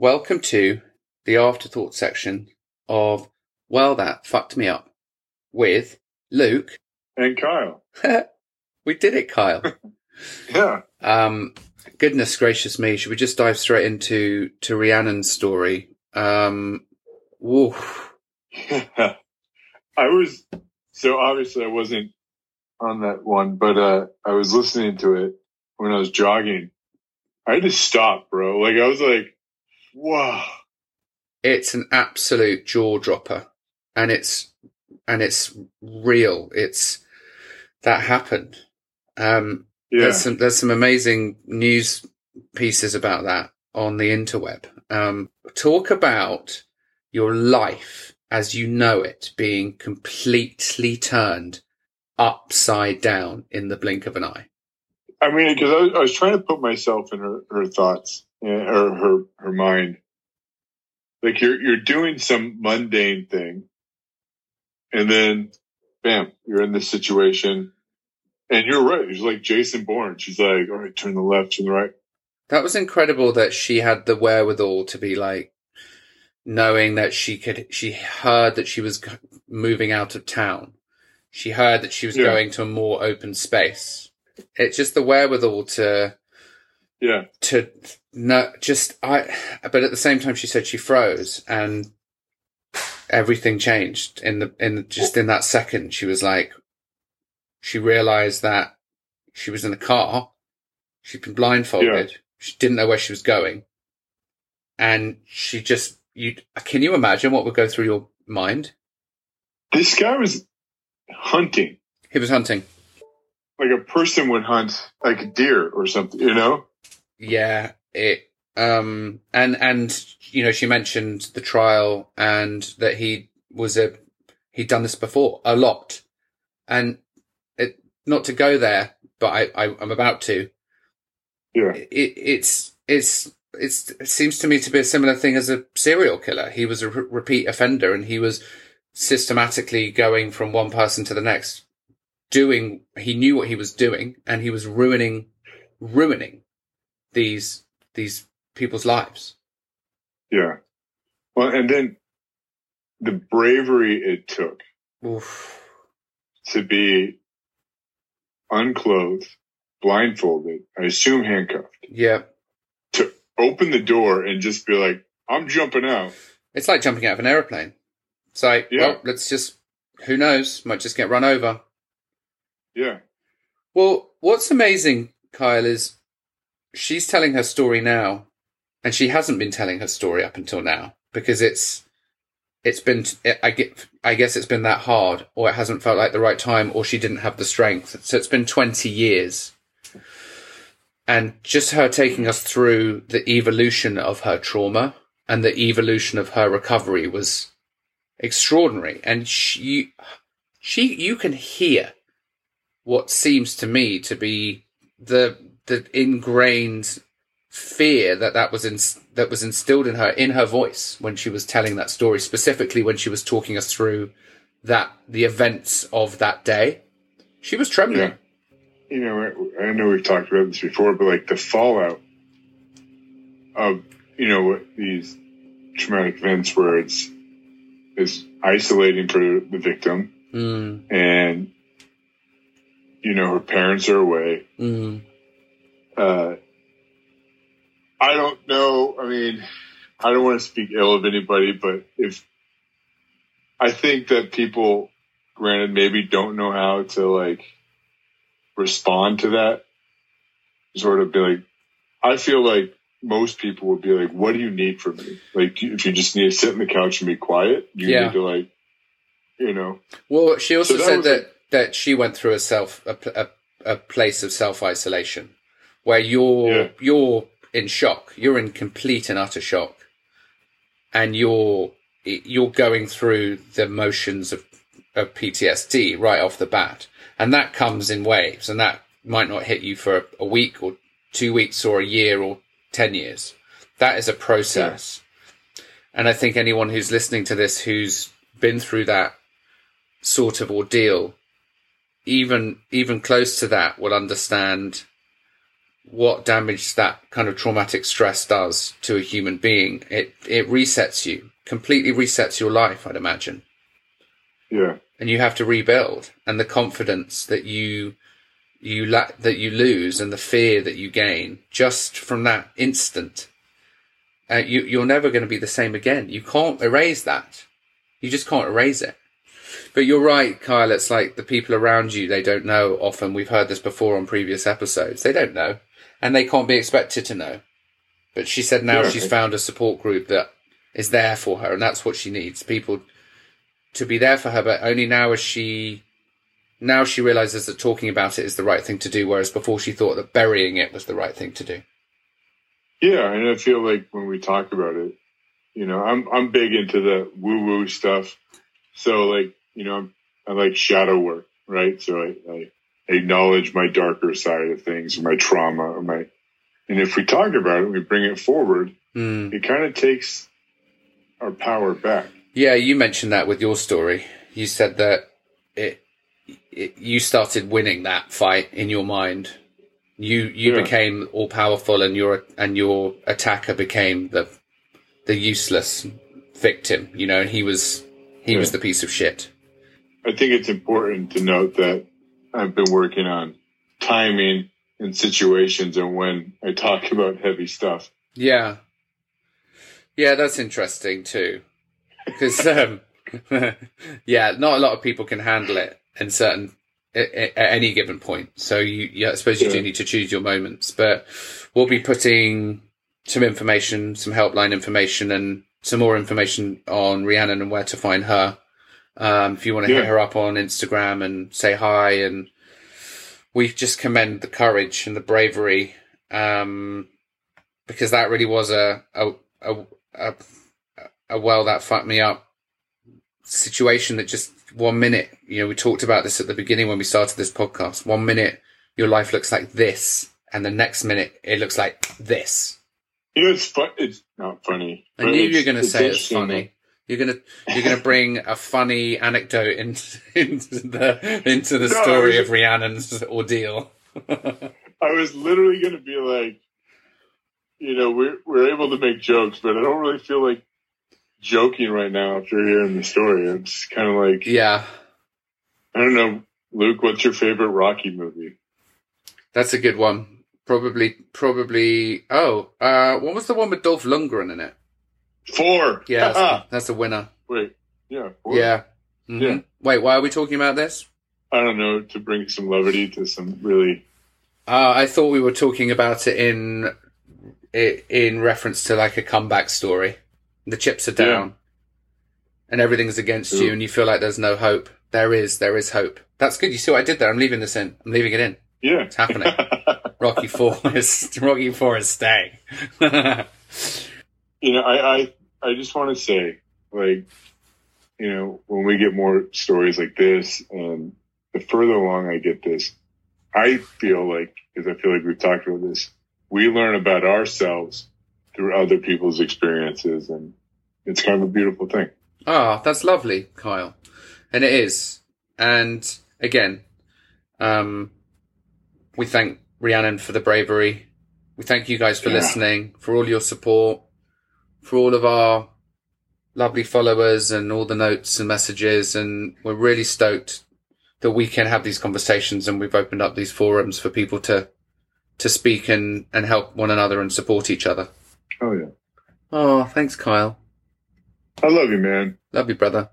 Welcome to the afterthought section of Well, That Fucked Me Up with Luke. And Kyle. we did it, Kyle. Yeah. Um, goodness gracious me. Should we just dive straight into, to Rhiannon's story? Um, woo. I was, so obviously I wasn't on that one, but, uh, I was listening to it when I was jogging. I had to stop, bro. Like I was like, wow. It's an absolute jaw dropper and it's, and it's real. It's, that happened. Um, Yeah. There's some there's some amazing news pieces about that on the interweb. Um, talk about your life as you know it being completely turned upside down in the blink of an eye. I mean, because I, was- I was trying to put myself in her, her thoughts Uh, or her her mind. Like you're you're doing some mundane thing, and then, bam, you're in this situation, and you're right. She's like Jason Bourne. She's like, "All right, turn the left, turn the right." That was incredible that she had the wherewithal to be like knowing that she could she heard that she was moving out of town. She heard that she was Yeah. going to a more open space. It's just the wherewithal to Yeah, to no just I but at the same time she said she froze and everything changed in the in just in that second. She was like she realized that she was in a car. She'd been blindfolded. She didn't know where she was going. And she just you can you imagine what would go through your mind? This guy was hunting. He was hunting. Like a person would hunt like a deer or something. You know? Yeah, it um and and you know she mentioned the trial and that he was a he'd done this before a lot, and it not to go there, but I, I I'm about to. Yeah. It, it's it's it's it seems to me to be a similar thing as a serial killer. He was a re- repeat offender, and he was systematically going from one person to the next, doing. He knew what he was doing, and he was ruining ruining these these people's lives. Yeah. Well, and then the bravery it took Oof. to be unclothed, blindfolded, I assume handcuffed, Yeah, to open the door and just be like, I'm jumping out. it's like jumping out of an aeroplane. It's like, Yeah. well, let's just. Who knows? Might just get run over. Yeah. Well, what's amazing, Kyle, is she's telling her story now, and she hasn't been telling her story up until now because it's it's been I get I guess it's been that hard, or it hasn't felt like the right time, or she didn't have the strength. So it's been twenty years, and just her taking us through the evolution of her trauma and the evolution of her recovery was extraordinary. And she she you can hear what seems to me to be the the ingrained fear that that was in, that was instilled in her in her voice when she was telling that story specifically when she was talking us through that the events of that day. She was trembling. Yeah. You know, I know we've talked about this before, but like the fallout of, you know, what these traumatic events where it's, is isolating for the victim. Mm, and, you know, her parents are away. mm, uh, I don't know. I mean, I don't want to speak ill of anybody, but if I think that people, granted, maybe don't know how to like respond to that, sort of be like, I feel like most people would be like, "What do you need from me? Like, if you just need to sit on the couch and be quiet, you Yeah. need to like, you know, well she also So that said that that she went through a self a, a, a place of self isolation where you're Yeah. you're in shock. You're in complete and utter shock. And you're you're going through the motions of, of PTSD right off the bat, and that comes in waves, and that might not hit you for a, a week or two weeks or a year or ten years. That is a process, and I think anyone who's listening to this who's been through that sort of ordeal, even even close to that, will understand what damage that kind of traumatic stress does to a human being. It it resets you, completely resets your life, I'd imagine. Yeah. And you have to rebuild and the confidence that you you la- that you lose and the fear that you gain just from that instant. Uh, you you're never going to be the same again. You can't erase that. You just can't erase it. But you're right, Kyle. It's like the people around you, they don't know often. We've heard this before on previous episodes. They don't know and they can't be expected to know. But she said now Yeah. she's found a support group that is there for her, and that's what she needs. People to be there for her, but only now is she now she realizes that talking about it is the right thing to do, whereas before she thought that burying it was the right thing to do. Yeah, and I feel like when we talk about it, you know, I'm I'm big into the woo woo stuff. So like, you know, I'm, like shadow work, right? So I, I acknowledge my darker side of things, my trauma, or my, and if we talk about it, we bring it forward. Mm. It kind of takes our power back. Yeah, you mentioned that with your story. You said that it, it you started winning that fight in your mind. You you Yeah. became all powerful, and your and your attacker became the the useless victim. You know, and he was he was the piece of shit. I think it's important to note that I've been working on timing and situations and when I talk about heavy stuff. Yeah, yeah, that's interesting too, because um, yeah, not a lot of people can handle it in certain at, any given point. So you, yeah, I suppose you do need to choose your moments. But we'll be putting some information, some helpline information, and some more information on Rhiannon and where to find her. Um, if you want to hit her up on Instagram and say hi, and we just commend the courage and the bravery, um, because that really was a a a, a, a well that fucked me up situation that just one minute, you know, we talked about this at the beginning when we started this podcast. One minute your life looks like this, and the next minute it looks like this. You know, it's fun. It's not funny. I knew you were going to say it's funny. You're gonna you're gonna bring a funny anecdote into, into the into the No, story I of Rhiannon's ordeal. I was literally going to be like, you know, we're we're able to make jokes, but I don't really feel like joking right now after hearing the story. It's kind of like yeah, I don't know, Luke. What's your favorite Rocky movie? that's a good one. Probably probably. Oh, uh, what was the one with Dolph Lundgren in it? Four. Yeah, that's, that's a winner. Wait. Yeah. Four. Yeah. Mhm. Yeah. Wait, why are we talking about this? I don't know to bring some levity to some really. Uh, I thought we were talking about it in in reference to like a comeback story. The chips are down, and everything's against you, and you feel like there's no hope. There is, there is hope. That's good. You see what I did there? I'm leaving this in. I'm leaving it in. Yeah. It's happening. Rocky Four is Rocky Four is staying. you know, I, I, I just want to say, like, you know, when we get more stories like this, and the further along I get this, I feel like, because I feel like we've talked about this, we learn about ourselves through other people's experiences, and it's kind of a beautiful thing. Ah, that's lovely, Kyle. And it is. And again, um, we thank Rhiannon for the bravery. We thank you guys for Yeah. listening, for all your support, for all of our lovely followers and all the notes and messages. And we're really stoked that we can have these conversations and we've opened up these forums for people to, to speak and, and help one another and support each other. Oh yeah, Oh, thanks, Kyle. I love you, man. Love you, brother.